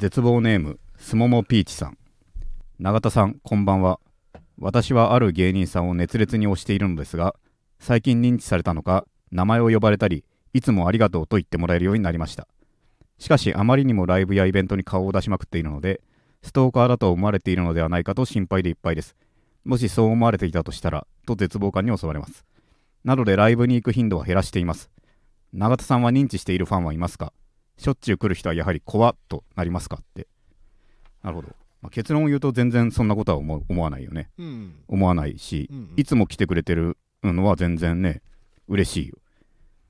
絶望ネームすももピーチさん。永田さんこんばんは。私はある芸人さんを熱烈に推しているのですが最近認知されたのか名前を呼ばれたりいつもありがとうと言ってもらえるようになりました。しかしあまりにもライブやイベントに顔を出しまくっているのでストーカーだと思われているのではないかと心配でいっぱいです。もしそう思われていたとしたらと絶望感に襲われます。なのでライブに行く頻度は減らしています。永田さんは認知しているファンはいますか？しょっちゅう来る人はやはり怖っとなりますかって。なるほど、まあ、結論を言うと全然そんなことは思思わないよね。うん。思わないし、うんうん。いつも来てくれてるのは全然ね嬉しいよ。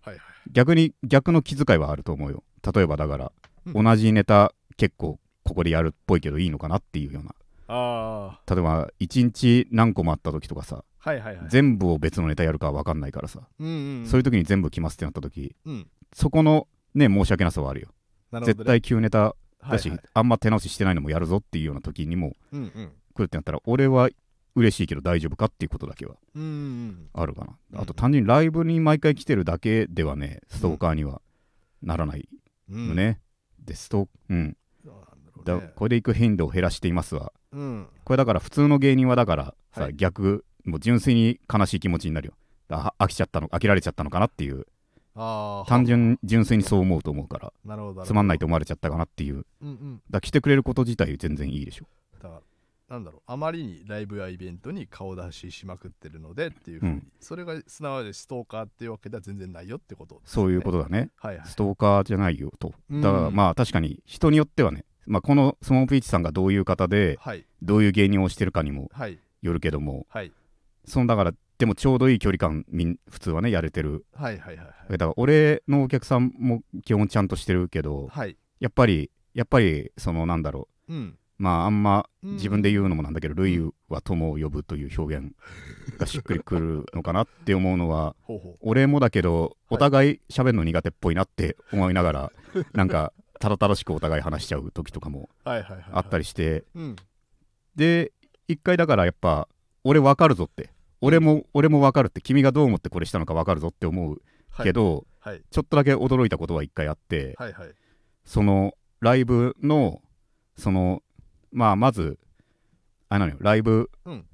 はいはい逆に逆の気遣いはあると思うよ。例えばだから、うん。同じネタ結構ここでやるっぽいけどいいのかなっていうような。あ例えば1日何個もあった時とかさ、あはいはいはい。全部を別のネタやるかは分かんないからさ、うんうん。そういう時に全部来ますってなった時うん。そこのね申し訳なさはあるよ。なるね。絶対旧ネタだし、はいはい。あんま手直ししてないのもやるぞっていうような時にもうんうん。来るってなったら俺は嬉しいけど大丈夫かっていうことだけはうんうんあるかな、うんあと単純にライブに毎回来てるだけではねストーカーにはならないうん。よね、でストうん。だね。これで行く頻度を減らしていますわ。うん。これだから普通の芸人はだからさ、はい。逆もう純粋に悲しい気持ちになるよ。飽きちゃったの飽きられちゃったのかなっていう単純純粋にそう思うと思うから。なるほどつまんないとと思われちゃったかなっていう。うんうん。ら来てくれること自体全然いいでしょ。だからなんだろう。あまりにライブやイベントに顔出ししまくってるのでっていうふうに、うん。それがすなわちストーカーっていうわけでは全然ないよってことね、そういうことだね。はいはい。ストーカーじゃないよと。うんだからまあ確かに人によってはね、まあ、このスモーピーチさんがどういう方ではい。どういう芸人をしてるかにもはい。よるけども。はい。そのだからでもちょうどいい距離感普通はねやれてる。はいはいはいだから俺のお客さんも基本ちゃんとしてるけどはい。やっぱりやっぱりそのなんだろう。ん。うまああんまうん。自分で言うのもなんだけど「類は友を呼ぶ」という表現がしっくりくるのかなって思うのは 俺もだけどお互い喋るの苦手っぽいなって思いながらなんかただ楽しくお互い話しちゃう時とかもうはいはいはい。あったりして。うん。で一回だからやっぱ俺わかるぞって俺も俺もわかるって君がどう思ってこれしたのかわかるぞって思うはい。けどはい。ちょっとだけ驚いたことは一回あってはいはい。そのライブのそのまあまずあれなのよライブ、うん。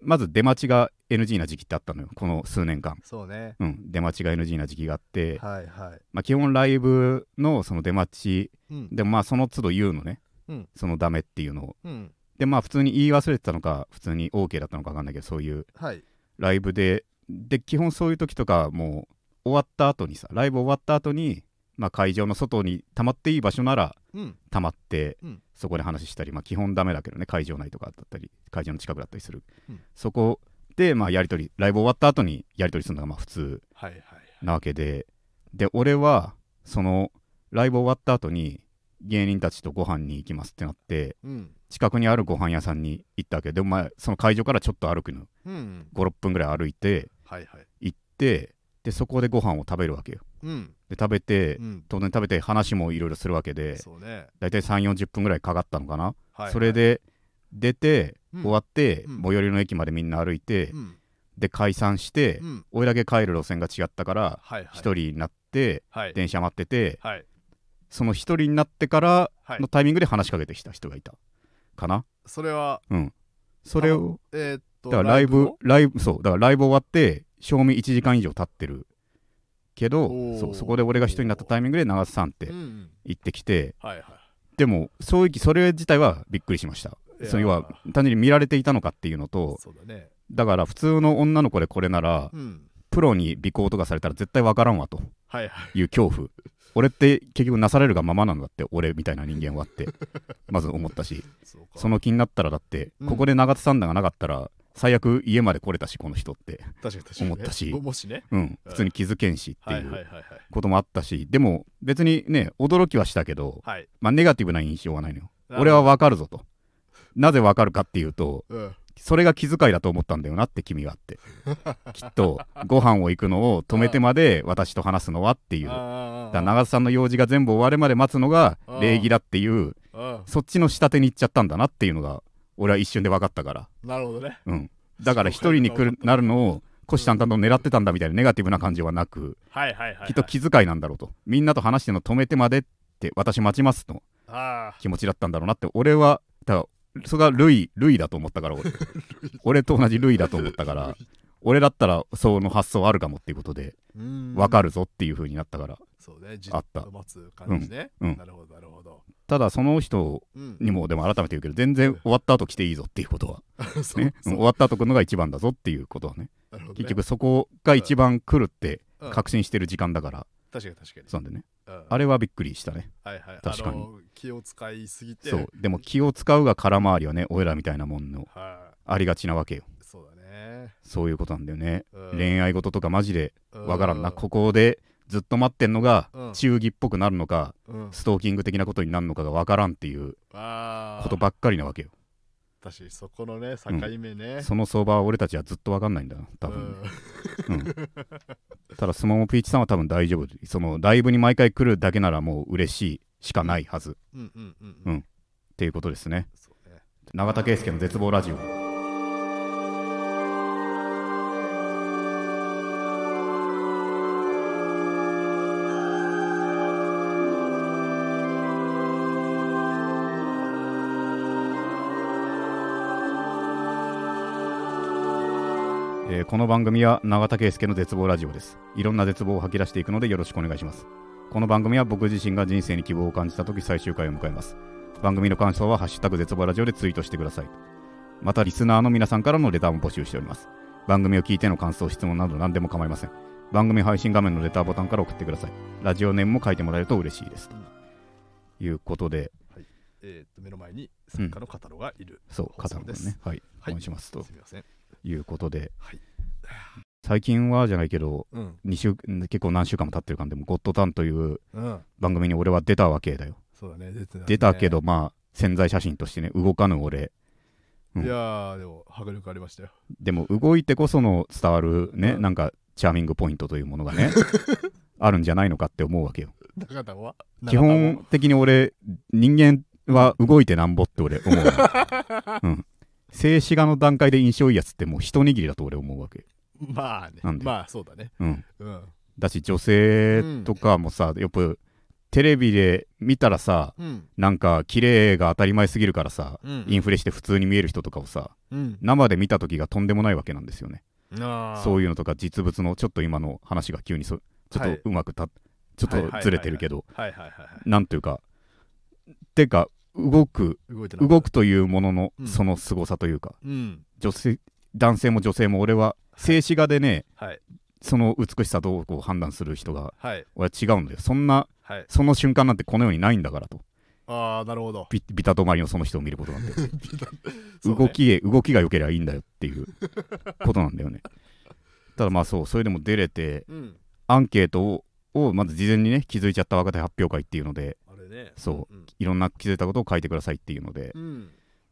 まず出待ちが NG な時期ってあったのよこの数年間、そうね。うん、出待ちが NG な時期があって、はいはい。まあ、基本ライブのその出待ちうん。でもまあその都度言うのね、うん。そのダメっていうのを。うんでまあ普通に言い忘れてたのか普通に OK だったのか分かんないけどそういうはい。ライブでで基本そういう時とかもう終わった後にさライブ終わった後にまあ会場の外に溜まっていい場所ならうん。溜まって、うん。そこで話したりまあ基本ダメだけどね会場内とかだったり会場の近くだったりする、うん。そこでまあやり取りライブ終わった後にやり取りするのがまあ普通なわけで。で俺はそのライブ終わった後に芸人たちとご飯に行きますってなってうん近くにあるご飯屋さんに行ったわけ。でもまあその会場からちょっと歩くの。うん。56分ぐらい歩いてはいはい。行ってでそこでご飯を食べるわけよ。うん。で食べて、うん。当然食べて話もいろいろするわけで大体3 4 0分ぐらいかかったのかな、はいはい。それで出て、うん。終わって、うん。最寄りの駅までみんな歩いて、うん。で解散して、うん。俺だけ帰る路線が違ったからはいはい。一、人になってはい。電車待っててはい。その一人になってからはい。のタイミングで話しかけてきた人がいたかな？それはそれをえーっとだからライブのライブそうだからライブ終わって賞味1時間以上経ってる。けどそうそこで俺が一人になったタイミングで長瀬さんってうんうん。言ってきてはいはい。でも正直それ自体はびっくりしました。それは単純に見られていたのかっていうのとそうだね。だから普通の女の子でこれならうん。プロに尾行とかされたら絶対わからんわと。はいはい。いう恐怖俺って結局なされるがままなんだって俺みたいな人間はって まず思ったしその気になったらだってうん。ここで長津サンダーがなかったら最悪家まで来れたしこの人って思ったしうん。普通に気づけんしってはいうこともあったしでも別にね驚きはしたけどはい。まあネガティブな印象はないのよ。俺はわかるぞと。なぜわかるかっていうとうんそれが気遣いだと思ったんだよなって君はって。きっとご飯を行くのを止めてまで私と話すのはっていう。だかあら長津さんの用事が全部終わるまで待つのが礼儀だっていう。あそっちの下手に行っちゃったんだなっていうのが俺は一瞬で分かったから。なるほどね。うん。だから一人に来るなるのを虎視眈々と狙ってたんだみたいなネガティブな感じはなくはいはいはいはい。きっと気遣いなんだろうと。みんなと話してるの止めてまでって私待ちますと。あ気持ちだったんだろうなって。俺はだそれが類類だと思ったから俺。俺と同じ類だと思ったから俺だったらその発想あるかもっていうことで分分かるぞっていう風になったからそうねじあった。待つ感じね、うん。うん。なるほどなるほど、ただその人うん、にもでも改めて言うけど全然終わった後来ていいぞっていうことは 終わった後来るのが一番だぞっていうことはね。結局そこが一番来るってうん。確信してる時間だから。確かに確かに。そうなんでね。うんあれはびっくりしたね。はいはい。確かに。気を使いすぎて。そう。でも気を使うが空回りはね。俺らみたいなもんの。はありがちなわけよ。いそうだね。そういうことなんだよね。うん。恋愛事とかマジでわからんな。うここでずっと待ってんのがうん。忠義っぽくなるのかうん。ストーキング的なことになるのかがわからんっていうことばっかりなわけよ確かにそこのね境目ね、その相場は俺たちはずっとわかんないんだ。な多分。ねうん。ただスモモピーチさんは多分大丈夫。そのライブに毎回来るだけならもう嬉しいしかないはず。っうんうんうんううん。んていうことですね。ね。永田圭介の絶望ラジオえーこの番組は永田圭介の絶望ラジオです。いろんな絶望を吐き出していくのでよろしくお願いします。この番組は僕自身が人生に希望を感じた時最終回を迎えます。番組の感想はハッシュタグ絶望ラジオでツイートしてください。またリスナーの皆さんからのレターも募集しております。番組を聞いての感想質問など何でも構いません。番組配信画面のレターボタンから送ってください。ラジオネームも書いてもらえると嬉しいです。ということで。えーっと目の前に作家の方のがいる、そう放送です。片野君ねはい。はい。お願いしますと。すみません。いうことで。はい最近はじゃないけどうん。2週結構何週間も経ってる感でもゴッドタンといううん。番組に俺は出たわけだよ。そうだね出てたね。出たけどまあ潜在写真としてね動かぬ俺。うん。いやーでも迫力ありましたよ。でも動いてこその伝わるね、うん。なんかチャーミングポイントというものがね あるんじゃないのかって思うわけよ。基本的に俺人間は動いてなんぼって俺思うの、うん、静止画の段階で印象いいやつってもう一握りだと俺思うわけ、まあね。なんで？まあそうだね。うん、うん。だし女性とかもさ、やっぱテレビで見たらさうん。なんか綺麗が当たり前すぎるからさ、うん。インフレして普通に見える人とかをさうん。生で見た時がとんでもないわけなんですよね。あー。そういうのとか実物のちょっと今の話が急にそちょっはい。とうまくた、ちょっとずれてるけど、はいはいはいはい。なんというかてか動く動いてなかった。動くというもののうん。その凄さというか、うん。女性男性も女性も俺は静止画でねはい。その美しさどうこう判断する人がはい。俺は違うんだよ。そんなはい。その瞬間なんてこの世にないんだからと。ああなるほど。ビビタ止まりのその人を見ることなんて。ね。動きへ動きが良ければいいんだよっていう ことなんだよね。ただまあそうそれでも出れてうん。アンケートををまず事前にね気づいちゃった若手発表会っていうのでそううん。いろんな気づいたことを書いてくださいっていうのでうん。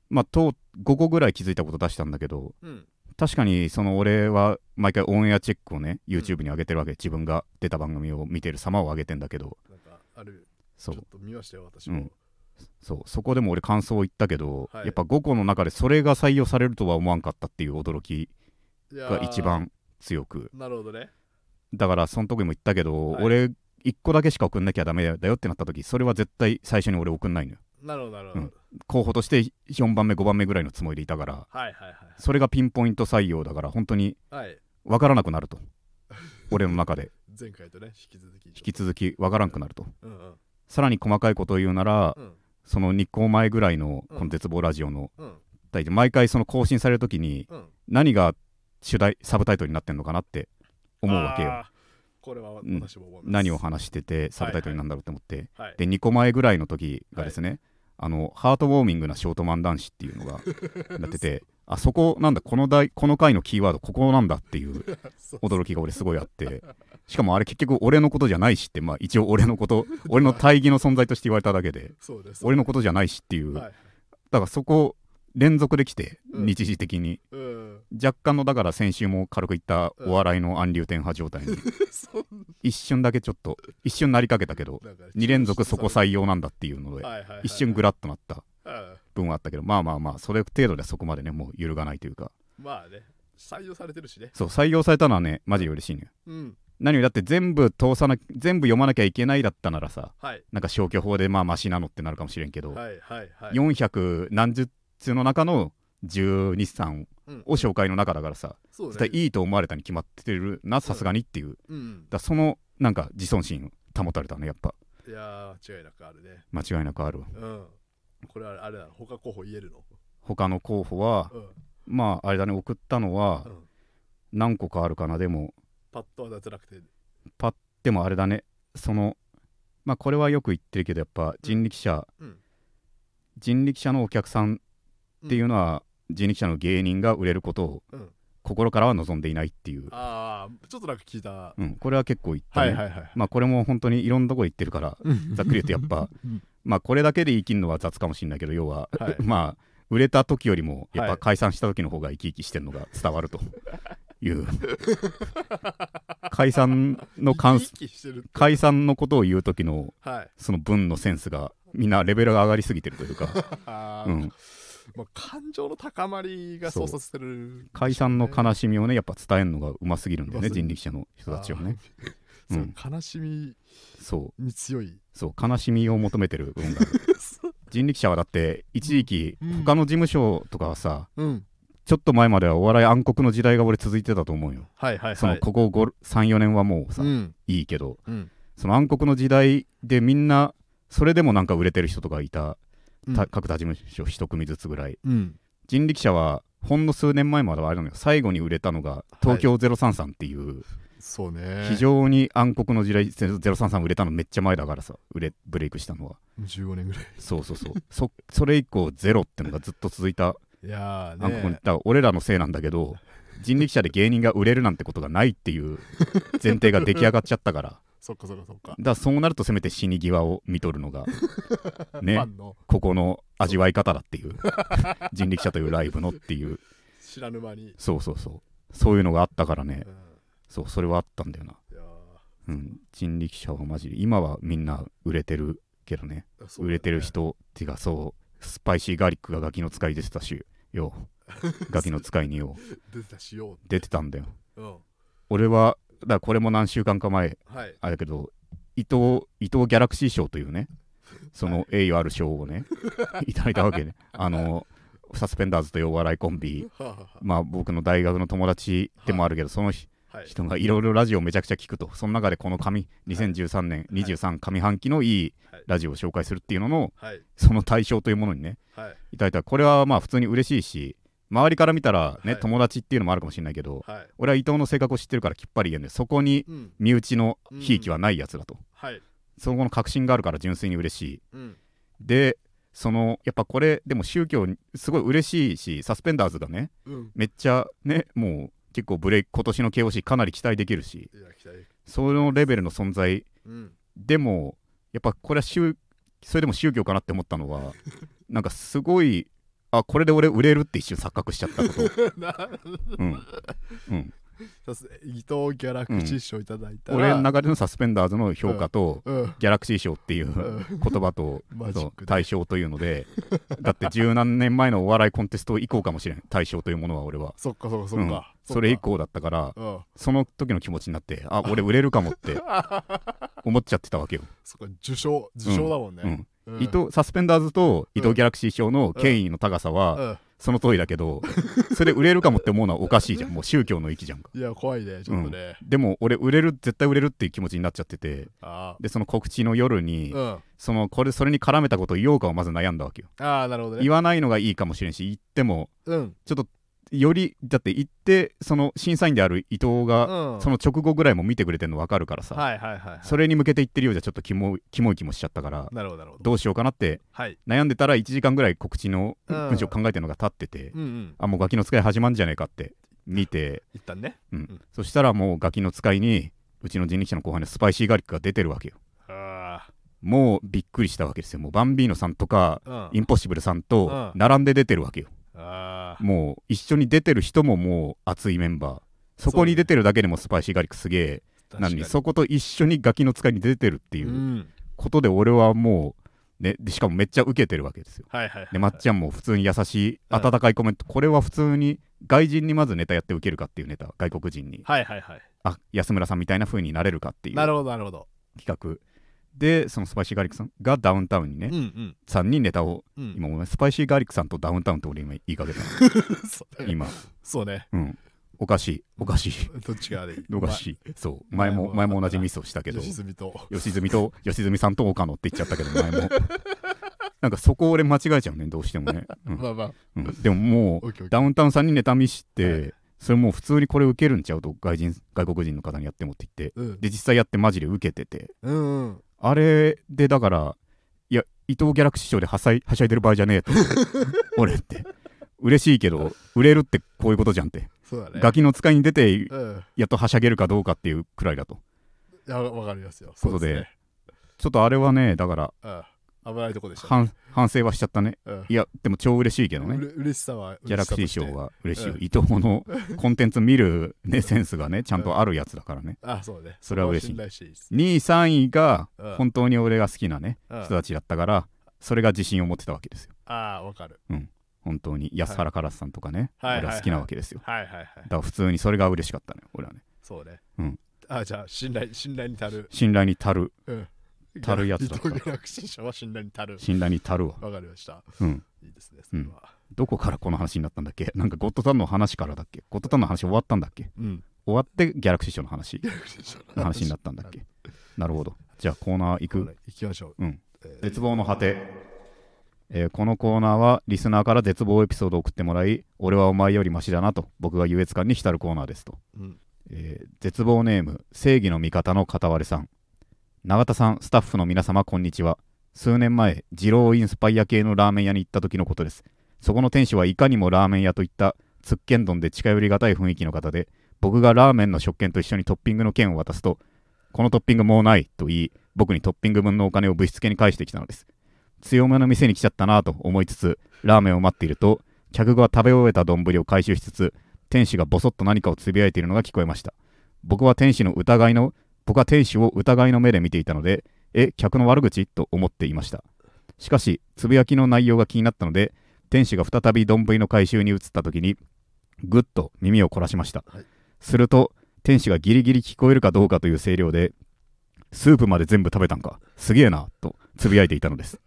まあと5個ぐらい気づいたこと出したんだけどうん確かにその俺は毎回オンエアチェックをね YouTube に上げてるわけ。自分が出た番組を見てる様を上げてんだけど。なんかある。そう。ちょっと見ましたよ私も。うん。そう。そこでも俺感想を言ったけど、はい。やっぱ5個の中でそれが採用されるとは思わんかったっていう驚きいやー。が一番強く。なるほどね。だからその時も言ったけど、はい。俺1個だけしか送んなきゃダメだよってなった時それは絶対最初に俺送んないのよ。なるほどなるほど、うん候補として4番目5番目ぐらいのつもりでいたからはいはいそれがピンポイント採用だから本当にはい。はい分からなくなると。俺の中で。前回とね引き続き。引き続き分からんくなると。うんうん。さらに細かいことを言うならうん。その日光前ぐらいのうん。この絶望ラジオのうん。毎回その更新される時にうん。何が主題サブタイトルになってんのかなって思うわけよ。これはうん。私も何を話しててサブタイトルになんだろうって思って。はい。で2個前ぐらいの時がですね、あのハートウォーミングなショート漫談師っていうのが なっててあそこなんだこの題この回のキーワードここなんだっていう驚きが俺すごいあってしかもあれ結局俺のことじゃないしってまあ一応俺のこと 俺の大義の存在として言われただけで俺のことじゃないしっていう。だはい。からそこ連続できてうん。日時的に。うん。若干のだから先週も軽く言ったお笑いの暗流転派状態に。一瞬だけちょっと一瞬なりかけたけどなんか2連続そこ採用なんだっていうので一瞬グラッとなったうん。分はあったけどまあまあまあそれ程度ではそこまでねもう揺るがないというか。まあね採用されてるしね。そう採用されたのはねマジで嬉しいねうん。何よりだって全部通さな全部読まなきゃいけないだったならさはい。なんか消去法でまあマシなのってなるかもしれんけど、はいはいはい。400何十通の中の123うん。を紹介の中だからさ、そう絶対いいと思われたに決まってるなさすがにっていう、だかうん。らそのなんか自尊心保たれたねやっぱ。いやー間違いなくあるね。間違いなくあるうん。これはあれだ他候補言えるの？他の候補はうん。まああれだね送ったのはうん。何個かあるかなでも。パッとは出せなくて。でもあれだね。そのまあこれはよく言ってるけどやっぱ人力車、うん。人力車のお客さんっていうのは、人力車の芸人が売れることをうん。心からは望んでいないっていう、ああちょっとなんか聞いた。うん、これは結構言ったね、はいはいはいまあこれも本当にいろんなとこ言ってるからざっくり言うとやっぱ うん。まあこれだけで生きるのは雑かもしれないけど要は、はい。まあ売れた時よりもやっぱはい。解散した時の方が生き生きしてるのが伝わるという。解散の関生き生きしてるって。解散のことを言う時のはい。その文のセンスがみんなレベルが上がりすぎてるというか、うん、まあ感情の高まりが操作してる。解散の悲悲しみをねやっぱ伝えるのがうますぎるんだよね人力車の人たちはね。そううん。悲しみそう。に強い。そう悲しみを求めてる部分がある。人力車はだって一時期うん。他の事務所とかはさうん。ちょっと前まではお笑い暗黒の時代が俺続いてたと思うよ。はいはいはい。そのここ34年はもうさ、うん。いいけどうん。その暗黒の時代でみんなそれでもなんか売れてる人とかいた、うん。た各他事務所一組ずつぐらい。うん。人力車はほんの数年前まではあれなのよ。最後に売れたのが東京033っていう、そうね。非常に暗黒の時代033売れたのめっちゃ前だからさ売れブレイクしたのは。15年ぐらい。そうそうそう。そそれ以降ゼロってのがずっと続いた。いやー暗黒に、ねだ俺らのせいなんだけど人力車で芸人が売れるなんてことがないっていう前提が出来上がっちゃったからそっかそっかそっか。だからそうなるとせめて死に際を見とるのが フねここの味わい方だっていう 人力車というライブのっていう。知らぬ間に。そうそうそう。そういうのがあったからね。うん。そうそれはあったんだよな、うん、人力車はマジで今はみんな売れてるけどね。ね。売れてる人っていうかそうスパイシーガーリックがガキの使い出てたしよ ガキの使いによ出てたしよ出てたんだよ。ううん。俺はだこれも何週間か前はい。あれだけど伊藤伊藤ギャラクシー賞というねその栄誉ある賞をね いただいたわけね。あのサスペンダーズというお笑いコンビ。まあ僕の大学の友達でもあるけど、その人がいろいろラジオをめちゃくちゃ聞くとその中でこの上2013年23上半期のいいはい。ラジオを紹介するっていうののはい。その対象というものにねはい。いただいた。これはまあ普通に嬉しいし周りから見たらね、はい。友達っていうのもあるかもしれないけどはい。俺は伊藤の性格を知ってるからきっぱり言うんでそこにうん身内のひいきはないやつだと、はい。そこの確信があるから純粋に嬉しい。うん。でそのやっぱこれでも宗教にすごい嬉しいしサスペンダーズがねうん。めっちゃねもう結構ブレイク今年の KOC かなり期待できるしそのレベルの存在うん。でもやっぱこれは宗それでも宗教かなって思ったのは なんかすごいあこれで俺売れるって一瞬錯覚しちゃったこと。なうん、うん、さす伊藤ギャラクシー賞いただいたら、俺の中でのサスペンダーズの評価と、うん。ギャラクシー賞っていううん。言葉と 対象というのでだって十何年前のお笑いコンテスト以降かもしれん。対象というものは俺は、そっかそっかそっうん。か、それ以降だったからうん。その時の気持ちになってあ俺売れるかもって思っちゃってたわけよ、そっか受賞受賞だもんね、うん。うん伊藤サスペンダーズと伊藤ギャラクシー賞の権威の高さはその通りだけど それ売れるかもって思うのはおかしいじゃん。もう宗教の域じゃんか。うんいや怖いねちょっとね、でも俺売れる絶対売れるっていう気持ちになっちゃっててあでその告知の夜に、ーうん。そのこれそれに絡めたことを言おうかをまず悩んだわけよ。あーなるほどね。言わないのがいいかもしれんし言ってもうん。ちょっとよりだって言ってその審査員である伊藤が、うん。その直後ぐらいも見てくれてるの分かるからさ、はいはいはい、はい、それに向けて言ってるようじゃちょっとキモいキモい気もしちゃったからなるほどなるほど。どうしようかなってはい。悩んでたら1時間ぐらい告知のうん。文章考えてるのが立ってて、うんうん。あもうガキの使い始まんじゃねえかって見て、一旦ね。うん。ん。そしたらもうガキの使いにうちの人力車の後輩のスパイシーガーリックが出てるわけよ。あもうびっくりしたわけですよ。もうバンビーノさんとかーうん。インポッシブルさんとうん。並んで出てるわけよもう一緒に出てる人ももう熱いメンバー。そこに出てるだけでもスパイシーガーリックすげえなのに。そこと一緒にガキの使いに出てるっていう。うん。ことで俺はもうねでしかもめっちゃ受けてるわけですよ。はいはいはいでまっちゃんも普通に優しいうん温かいコメントこれは普通に外人にまずネタやって受けるかっていうネタ外国人に。はいはいはい。あ安村さんみたいな風になれるかっていうなる企ほどなるほど。画でそのスパイシーガーリックさんがダウンタウンにね、うんうん。3人ネタをうん。今俺スパイシーガーリックさんとダウンタウンって俺今言いかけた今。そうね。うん。おかしい。おかしい。どっちが悪い？おかしい。そう。前も前も同じミスをしたけど。吉住と。吉住と吉住さんと岡野って言っちゃったけど前も。なんかそこ俺間違えちゃうねどうしてもね、うん。まあまあ。うん。でももうダウンタウンさんにネタ見して、はい。それもう普通にこれ受けるんちゃうと外人外国人の方にやってもって言って。うん。で実際やってマジで受けてて。うんうんあれでだからいや伊藤ギャラクシー賞ではしゃいはしゃいでる場合じゃねえと。俺って。嬉しいけど売れるってこういうことじゃんって、そうだね。ガキの使いに出てうん。やっとはしゃげるかどうかっていうくらいだと。いやわかりますよ。ことでそうすね。ちょっとあれはねだからうん危ないとこでしたね。反反省はしちゃったね。うん。いやでも超嬉しいけどね。うれ嬉しさはギャラクシー賞はは嬉しいよ、うん。伊藤のコンテンツ見る、ね、センスがねちゃんとあるやつだからね。あそうね。それは嬉しい。していいです。2位3位がうん。本当に俺が好きなねうん。人たちだったからそれが自信を持ってたわけですよ。ああわかる。本当に安原カラスさんとかね、はい。俺は好きなわけですよ、はいはいはいだから普通にそれが嬉しかったね俺はね。そうね。うん。あじゃあ信頼信頼に足る。信頼に足る。うん足るやつだった。ギャラクシー賞は信頼に足る信頼に足るわわかりましたうんいいですねそれはどこからこの話になったんだっけなんかゴッドタンの話からだっけゴッドタンの話終わったんだっけうん終わってギャラクシー賞の話ギャラクシー賞の話になったんだっけなるほどじゃあコーナー行く行きましょううんえー絶望の果て、えーこのコーナーはリスナーから絶望エピソードを送ってもらい俺はお前よりマシだなと僕が優越感に浸るコーナーですと、うんえー絶望ネーム正義の味方の片割れさん永田さんスタッフの皆様こんにちは。数年前二郎インスパイア系のラーメン屋に行った時のことです。そこの店主はいかにもラーメン屋といったつっけんどんで近寄りがたい雰囲気の方で僕がラーメンの食券と一緒にトッピングの券を渡すとこのトッピングもうないと言い僕にトッピング分のお金をぶしつけに返してきたのです。強めの店に来ちゃったなと思いつつラーメンを待っていると客が食べ終えた丼を回収しつつ店主がボソッと何かをつぶやいているのが聞こえました。僕は店主の疑いの僕は店主を疑いの目で見ていたのでえ客の悪口？と思っていました。しかしつぶやきの内容が気になったので店主が再び丼の回収に移った時にぐっと耳を凝らしました、はい。すると店主がギリギリ聞こえるかどうかという声量でスープまで全部食べたんか？すげえな！とつぶやいていたのです。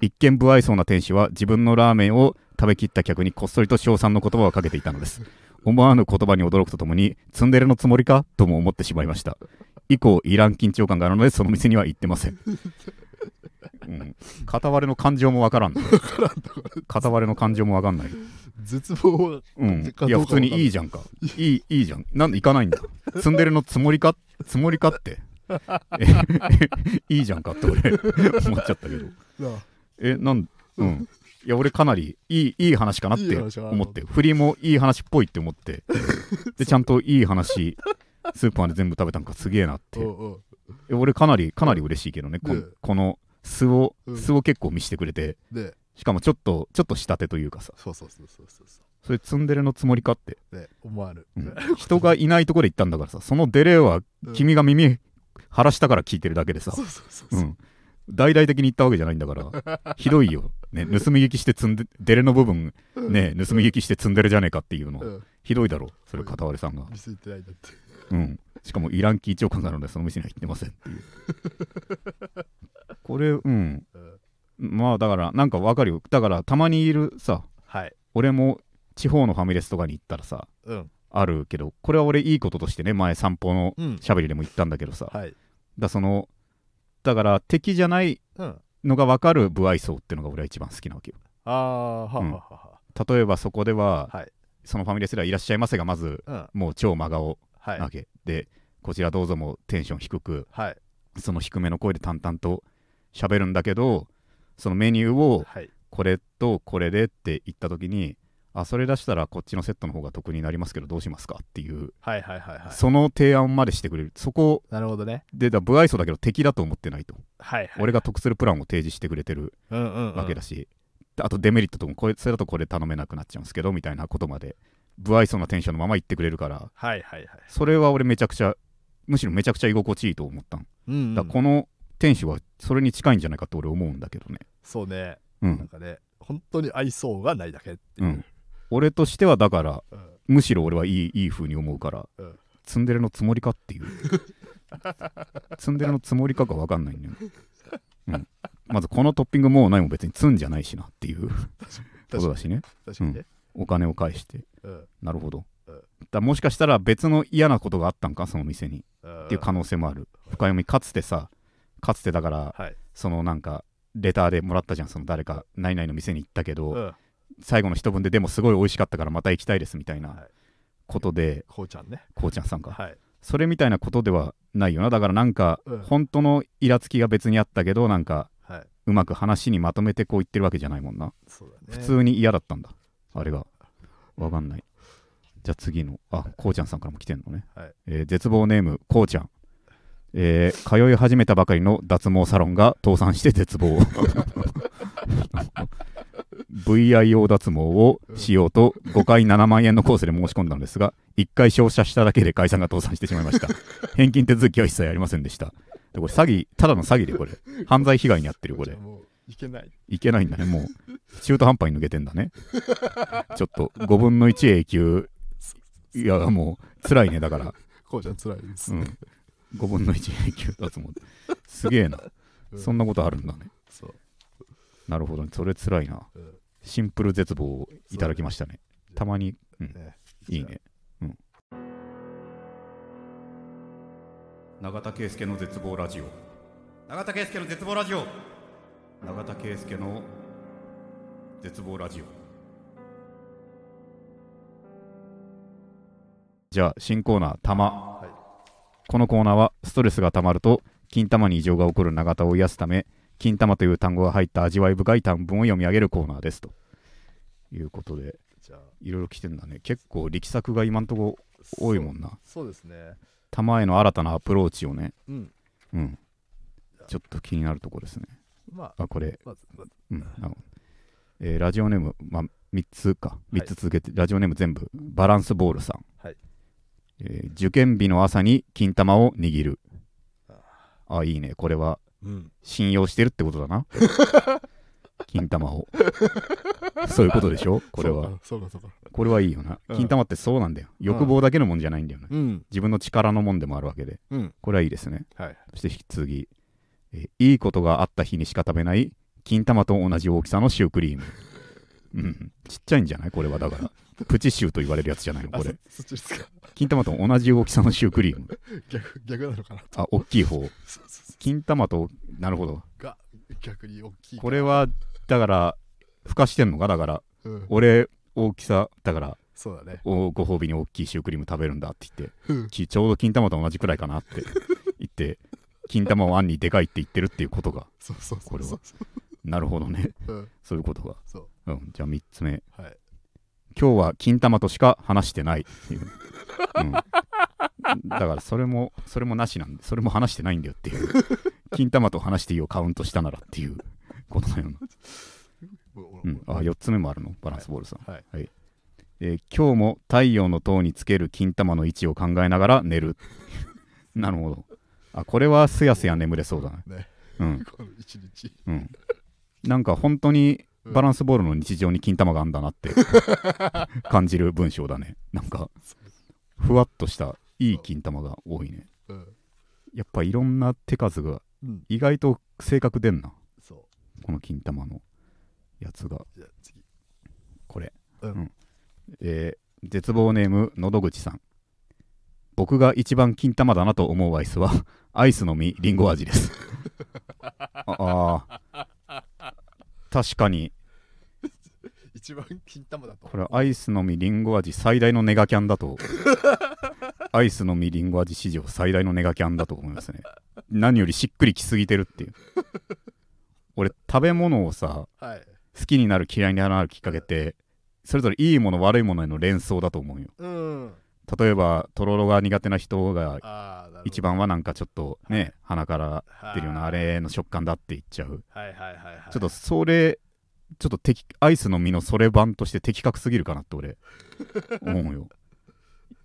一見不愛想な店主は自分のラーメンを食べきった客にこっそりと称賛の言葉をかけていたのです。思わぬ言葉に驚くとともにツンデレのつもりか？とも思ってしまいました以降いらん緊張感があるのでその店には行ってません、うん、片割れの感情もわからん。片割れの感情もわかんない。絶望うん。か、いや普通にいいじじゃんか。いいいいじゃん。なんで行かないんだ？ツンデレのつもりかつもりかって。えいいじゃんかって俺思っちゃったけど。えなんうん。いや俺かなりいいいい話かなって。思って。振りもいい話っぽいって思って。でちゃんといい話スーパーで全部食べたんかすげえなって。俺かなりかなり嬉しいけどね。こねこの素をを結構見せてくれて。でしかもちょっとちょっと仕立てというかさ。そうそうそうそうそう。そそれツンデレのつもりかって。思わぬ。うん。人がいないところで行ったんだからさ。そのデレは君が耳晴らしたから聞いてるだけでさ、そうそうそうそう。うん、大々的に言ったわけじゃないんだから。ひどいよ、ね、盗み聞きして積んでデレの部分ね盗み聞きして積んでるじゃねえかっていうの、うん。ひどいだろそれ片割れさんが、店行ってないんだってうん、しかもイランキー長官なのでその店には行ってませんっていう。これうん。うん。まあだからなんかわかるよ。だからたまにいるさはい。俺も地方のファミレスとかに行ったらさうん。あるけどこれは俺いいこととしてね前散歩のうん。しゃべりでも言ったんだけどさ、はい。だそのだから敵じゃないうん。のが分かる不愛想っていうのが俺は一番好きなわけよ。ああははうん。はは例えばそこでは、はい。そのファミレスではいらっしゃいませがまずうん。もう超真顔はい。なわけ、でこちらどうぞもテンション低くはい。その低めの声で淡々と喋るんだけどそのメニューをはい。これとこれでって言った時にあそれ出したらこっちのセットの方が得になりますけどどうしますかっていう、はいはいはいはい。その提案までしてくれる。そこなるほどね。でだ不愛想だけど敵だと思ってないと、はいはい俺が得するプランを提示してくれてるうんうんうん。わけだし、あとデメリットともこれそれだとこれ頼めなくなっちゃうんですけどみたいなことまで不愛想なテンションのまま言ってくれるからはいはいはい。それは俺めちゃくちゃむしろめちゃくちゃ居心地いいと思ったん。うんうん。だこの店主はそれに近いんじゃないかって俺思うんだけどね。そうね。うん、なんかね本当に愛想がないだけっていう。うん。俺としてはだからうん。むしろ俺はいいいい風に思うから、うん。ツンデレのつもりかっていう。ツンデレのつもりかが分かんないんだよ、うん、まずこのトッピングもうないも別にツンじゃないしなっていう。ことだしね。確かにね、お金を返して。うんなるほど。うん。だもしかしたら別の嫌なことがあったんか？その店に。うん。っていう可能性もある。深読みかつてさかつてだからはい、そのなんかレターでもらったじゃん。その誰か何々の店に行ったけど、うん、最後の一文ででもすごい美味しかったからまた行きたいですみたいはない。ことで、こうちゃんね。こうちゃんさんか、はい。それみたいなことではないよな。だからなんか、うん。本当のイラつきが別にあったけどなんかはい。うまく話にまとめてこう言ってるわけじゃないもんな、ね。普通に嫌だったんだ。あれがわかんない。じゃあ次のあこうちゃんさんからも来てんのね、はい。えー絶望ネームこうちゃん。えー通い始めたばかりの脱毛サロンが倒産して絶望。VIO 脱毛をしようと5回7万円のコースで申し込んだのですが1回照射しただけで解散が倒産してしまいました。返金手続きは一切ありませんでした。でこれ詐欺ただの詐欺でこれ。犯罪被害に遭ってるこれいけない。いけないんだねもう。中途半端に抜けてんだね。ちょっと5分の1永久。いやもう辛いねだから。こうちゃん辛いです、うん。5分の1永久脱毛すげえな。うん。そんなことあるんだね。そう、なるほどね。それ辛いな。うん。シンプル絶望をいただきましたね。そうたまに、うん、ね。いいね。うん。永田圭介の絶望ラジオ。永田圭介の絶望ラジオ永田圭介の絶望ラジオ。じゃあ新コーナー「玉」はい。このコーナーはストレスがたまると金玉に異常が起こる永田を癒すため金玉という単語が入った味わい深い短文を読み上げるコーナーですと。いうことでじゃあ。いろいろ来てんだね。結構力作が今んとこ多いもんな。そうですね。玉への新たなアプローチをね。うん。うん。ちょっと気になるとこですねまああこれ。まずまずうんあのえーラジオネーム、まあ、3つか。3つ続けて、ラジオネーム全部。バランスボールさん、はい。えー受験日の朝に金玉を握る。あいいね。これはうん。信用してるってことだな。金玉を。そういうことでしょ？これは。そうかそうかそうか。これはいいよな。うん。金玉ってそうなんだよ。欲望だけのもんじゃないんだよね。うん。自分の力のもんでもあるわけで。うん。これはいいですね。はい。そして引き次、えーいいことがあった日にしか食べない金玉と同じ大きさのシュークリーム。うん。ちっちゃいんじゃない？これはだから。プチシューと言われるやつじゃないの？あこれ。金玉と同じ大きさのシュークリーム。逆逆なのかな？とあ大きい方。金玉となるほど。うが逆に大きいこれはだから孵化してんのか？だからうん。俺大きさだからそうだね。おご褒美に大きいシュークリーム食べるんだって言ってうん。きちょうど金玉と同じくらいかなって言って金玉をあんにでかいって言ってるっていうことが。そうそうそう。これは。そう。なるほどね。うん。そういうことが。そう。うん。じゃあ3つ目。はい。今日は金玉としか話してない。っていう、うん、だからそれもそれもなしなんでそれも話してないんだよっていう。金玉と話していいよカウントしたならっていうことだよな、おおうん、あ4つ目もあるのバランスボールさん、はいえー今日も太陽の塔につける金玉の位置を考えながら寝るなるほどあこれはすやすや眠れそうだね。ね。うん。この一日。うん。なんか本当にバランスボールの日常に金玉があんだなって 感じる文章だね。なんかふわっとしたいい金玉が多いね。うん。やっぱいろんな手数がうん。意外と性格出んな。そこの金玉のやつが。うじゃあ次。これ。うん。うん。えー絶望ネームのどぐちさん。僕が一番金玉だなと思うアイスはアイスの実りんご味です。ああー。確かに。一番金玉だと。これアイスの実りんご味最大のネガキャンだと。アイスの実りんご味史上最大のネガキャンだと思いますね。何よりしっくりきすぎてるっていう。俺食べ物をさはい。好きになる嫌いになるきっかけってそれぞれいいもの悪いものへの連想だと思うよ。うん例えばとろろが苦手な人が一番はなんかちょっとね鼻から出るようなあはいれの食感だって言っちゃう。はい。はい。はい。はい。ちょっとそれちょっと敵アイスの実のそれ版として的確すぎるかなって俺 思うよ。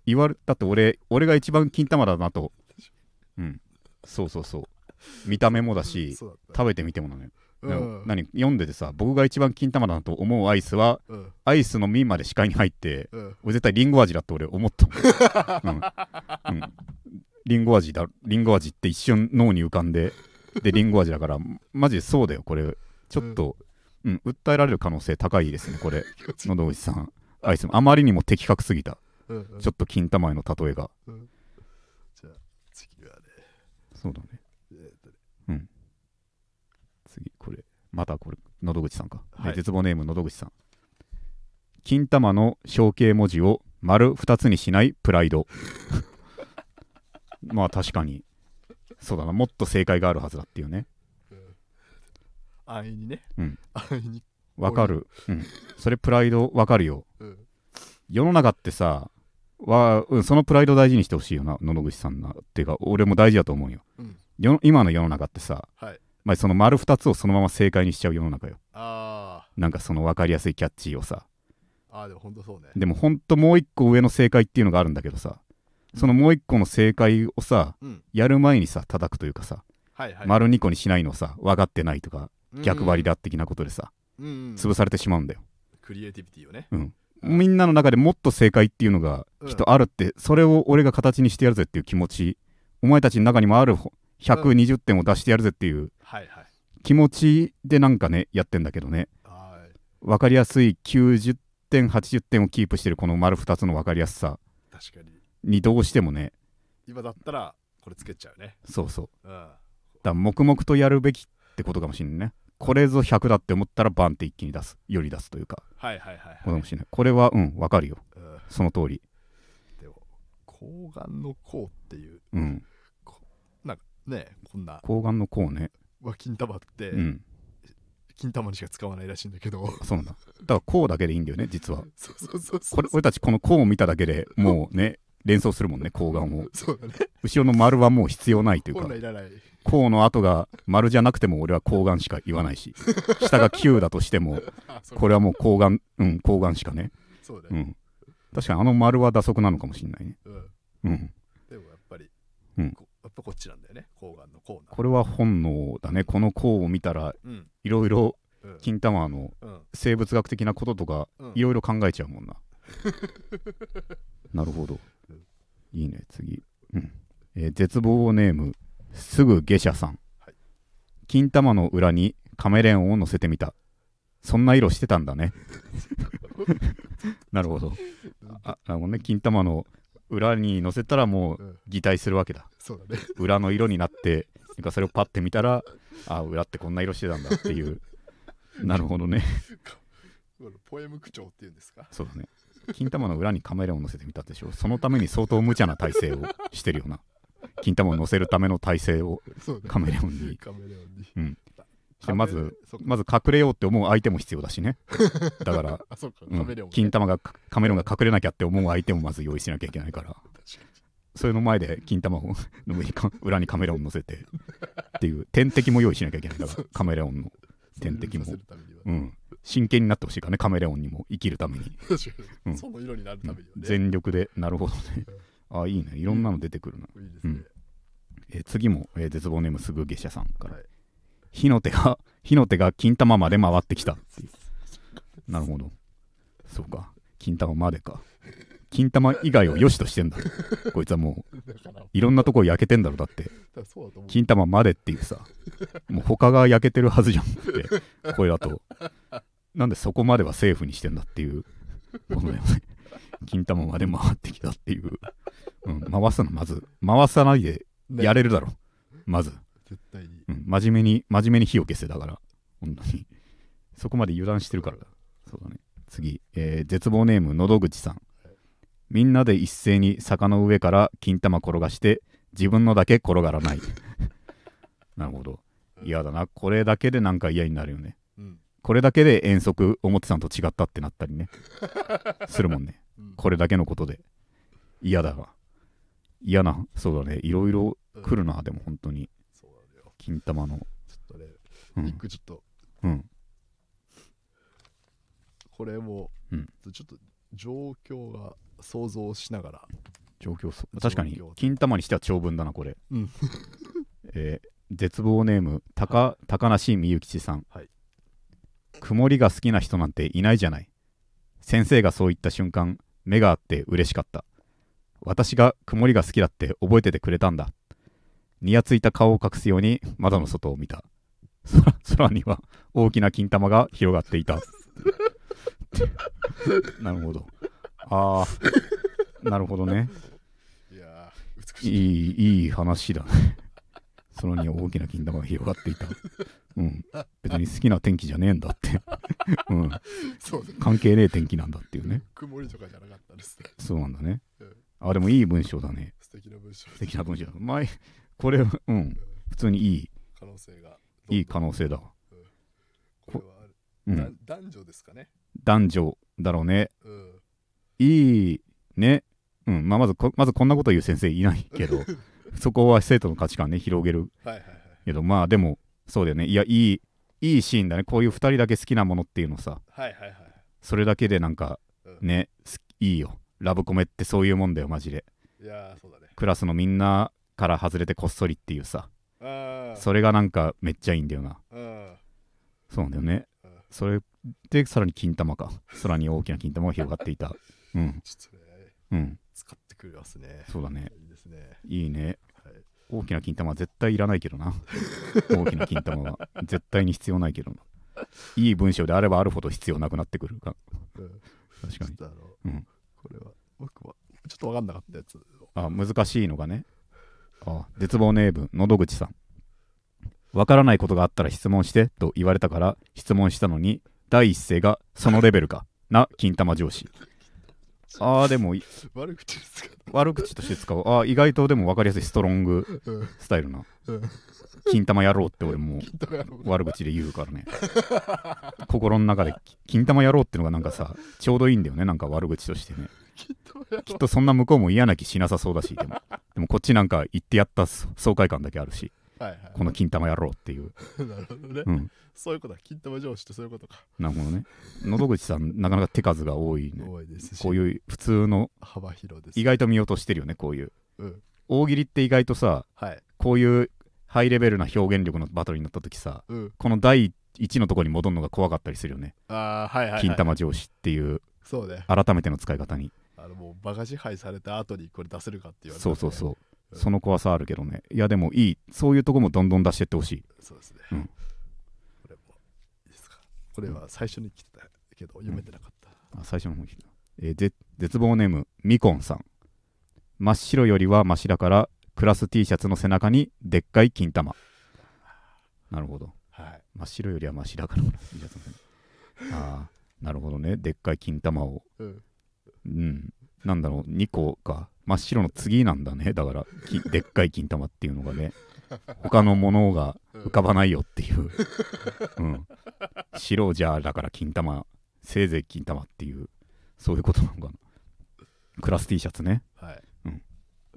言われだって俺俺が一番金玉だなとうん。そうそうそう。見た目もだし食べてみてもなのようん。何読んでてさ僕が一番金玉だと思うアイスはうん。アイスの実まで視界に入ってうん。俺絶対リンゴ味だって俺思ったうん。うん、リンゴ味だリンゴ味って一瞬脳に浮かんででリンゴ味だからマジでそうだよこれ。ちょっと、うん。訴えられる可能性高いですねこれ。喉口さん。アイスあまりにも的確すぎた。うんうん。ちょっと金玉への例えが。じゃあ次はね。そうだねえーとね次これまたこれ喉口さんか、はい。ね絶望ネーム喉口さん。金玉の象形文字を丸2つにしないプライド。まあ確かに。そうだな。もっと正解があるはずだっていうね。安易にね。うん。安易に。わかる、うん、それプライドわかるよ。うん。世の中ってさは、うん、そのプライド大事にしてほしいよな野々口さんなっていうか俺も大事だと思うよ。うん。よ今の世の中ってさ、はいまあ、その丸2つをそのまま正解にしちゃう世の中よ。あなんかその分かりやすいキャッチーをさ。ーあーでもほんとそうね。でもほんともう一個上の正解っていうのがあるんだけどさそのもう一個の正解をさうん。やる前にさ叩くというかさ、はいはい。丸2個にしないのをさ分かってないとかうん逆張りだ的なことでさ、うんうん。潰されてしまうんだよ。クリエイティビティをね。みんなの中でもっと正解っていうのがうん。きっとあるって、それを俺が形にしてやるぜっていう気持ちお前たちの中にもある120点を出してやるぜっていう気持ちでなんかねやってんだけどね。はい。分かりやすい90点80点をキープしてるこの丸2つの分かりやすさ確かに。にどうしてもね。今だったらこれつけちゃうね。そうそう。うん。だ黙々とやるべきってことかもしれないね。これぞ100だって思ったらバンって一気に出す。より出すというか。はいはいはいはい。もしれないこれはうん分かるよ。うん。その通り。でも睾丸の甲っていううんねこんな。睾丸の甲ね。は金玉ってうん。金玉にしか使わないらしいんだけど。そうなんだ。だから甲だけでいいんだよね実は。そうそうそうそうこれ俺たちこの甲を見ただけでもうね連想するもんね睾丸を。そうだね。後ろの丸はもう必要ないというか。本来いらない。甲の後が丸じゃなくても俺は睾丸しか言わないし。下が9だとしてもこれはもう睾丸うん睾丸しかね。そうだねうん。確かにあの丸は打足なのかもしれないね。うん。うん。でもやっぱりうん。こやっぱこっちなんだよね。睾丸の甲なこれは本能だね。この甲を見たらうん。いろいろうん。金玉のうん。生物学的なこととかうん。いろいろ考えちゃうもんな。なるほど。うんいいね次、うん。えー絶望ネームすぐ下車さん、はい。金玉の裏にカメレオンを乗せてみた。そんな色してたんだね。なるほど。あなるほどね。金玉の裏に乗せたらもううん。擬態するわけだ。そうだね。裏の色になってなんかそれをパッて見たらあ裏ってこんな色してたんだっていう。なるほどね。ポエム口調っていうんですか？そうだね。金玉の裏にカメレオンを乗せてみたでしょそのために相当無茶な体勢をしてるよな金玉を乗せるための体勢をカメレオンにカメレオンにう。んしてまずまず隠れようって思う相手も必要だしね。だから、うん。金玉がカメレオンが隠れなきゃって思う相手もまず用意しなきゃいけないから。それの前で金玉をの上にか裏にカメレオン乗せて っていう天敵も用意しなきゃいけないだから。カメレオンのに天敵も。そうん。真剣になってほしいからねカメレオンにも生きるために、うん。にその色になるためにはね。全力でなるほどね。あいいね。いろんなの出てくるな、いいですね。えー次も、えー絶望ネームすぐ下車さんから、はい火の手が 火の手が金玉まで回ってきた。っていうなるほど。そうか。金玉までか。金玉以外を良しとしてんだ。こいつはもういろんなとこ焼けてんだろだって。金玉までっていうさもう他が焼けてるはずじゃんってこれだと。なんでそこまではセーフにしてんだっていうことだよね。金玉まで回ってきたっていう、うん、回すのまず回さないでやれるだろ、まず。絶対に。うん、真面目に真面目に火を消せだから。本当に。そこまで油断してるからそうだね。次、えー絶望ネームのど口さん。みんなで一斉に坂の上から金玉転がして自分のだけ転がらない。なるほど。嫌だな。これだけでなんか嫌になるよね。うん。これだけで遠足思ってたのと違ったってなったりね。するもんね。うん。これだけのことで。嫌だわ。嫌なそうだね。いろいろ来るなでも本当に金玉の。ちょっとねうん。一個ちょっと。うん。これもうん。ちょっと状況が想像しながら。状況そう。確かに状況金玉にしては長文だなこれ、うん。えー絶望ネーム高高梨みゆきちさん、はい。曇りが好きな人なんていないじゃない。先生がそう言った瞬間目があって嬉しかった。私が曇りが好きだって覚えててくれたんだにやついた顔を隠すように窓の外を見た。空空には大きな金玉が広がっていた。なるほど。ああなるほどね。いやー美しい。いいいい話だね。空には大きな金玉が広がっていた。うん。別に好きな天気じゃねえんだって。うん。そうね。関係ねえ天気なんだっていうね。曇りとかじゃなかったですね。そうなんだね。うん。あでもいい文章だね。素敵な文章。素敵な文章。だ前これうん。普通にいい。可能性が。いい可能性だ。わこれはある、だうん。男女ですかね。男女だろうね。うん。いいね。うん。まあまずこまずこんなこと言う先生いないけど そこは生徒の価値観ね広げる。はいはいはい。けどまあでもそうだよね。いやいいいいシーンだね。こういう2人だけ好きなものっていうのさ。はいはいはい。それだけでなんかうん。いいよ。ラブコメってそういうもんだよマジで。いやーそうだね。クラスのみんなから外れてこっそりっていうさ。それがなんかめっちゃいいんだよな。うん。そうなんだよね。うん。それでさらに金玉か。空に大きな金玉が広がっていた。うん。ちょっとねうん。使ってくれますね。そうだね。いいですね。いいね。はい。大きな金玉は絶対いらないけどな。大きな金玉は。絶対に必要ないけどな。いい文章であればあるほど必要なくなってくるか。うん。確かに。うん。これは僕はちょっと分かんなかったやつを。あ難しいのがねあ絶望ネームのどぐちさん。わからないことがあったら質問してと言われたから質問したのに第一声がそのレベルか な金玉上司。あーでもい悪口ですか？悪口として使う。あー意外とでも分かりやすいストロングうん。スタイルな。うん金玉野郎って俺も悪口で言うからね。心の中で金玉野郎ってのがなんかさちょうどいいんだよね。なんか悪口としてね。きっとそんな向こうも嫌な気しなさそうだしでも。でもこっちなんか言ってやった爽快感だけあるしはいはいこの金玉野郎っていう。なるほどね、うん。そういうことだ金玉上司ってそういうことか。なるほどね喉口さんなかなか手数が多いね。多いですし。こういう普通の幅広です。意外と見落としてるよねこういう。うん。大喜利って意外とさはい。こういうハイレベルな表現力のバトルになった時さうん。この第一のところに戻るのが怖かったりするよね。ああはいはい、はい、金玉上司っていうそうね。改めての使い方に。あのもうバカ支配された後にこれ出せるかって言われたそうそうそう。うん。その怖さあるけどね。いやでもいい。そういうとこもどんどん出してってほしい。そうですね、うん。これもいいですか？これは最初に来てたけど読めてなかった、あ最初の方に来た、えーぜ絶望ネームみこんさん。真っ白よりはマシだからクラス T シャツの背中にでっかい金玉。なるほど。はい。真っ白よりはマシだからクラス T シャツの背中。ああなるほどね。でっかい金玉を。うん。うん。なんだろう。2個か真っ白の次なんだね。だからきでっかい金玉っていうのがね。他のものが浮かばないよっていう、うん、白じゃあだから金玉せいぜい金玉っていう。そういうことなのかな。クラス T シャツね。はい、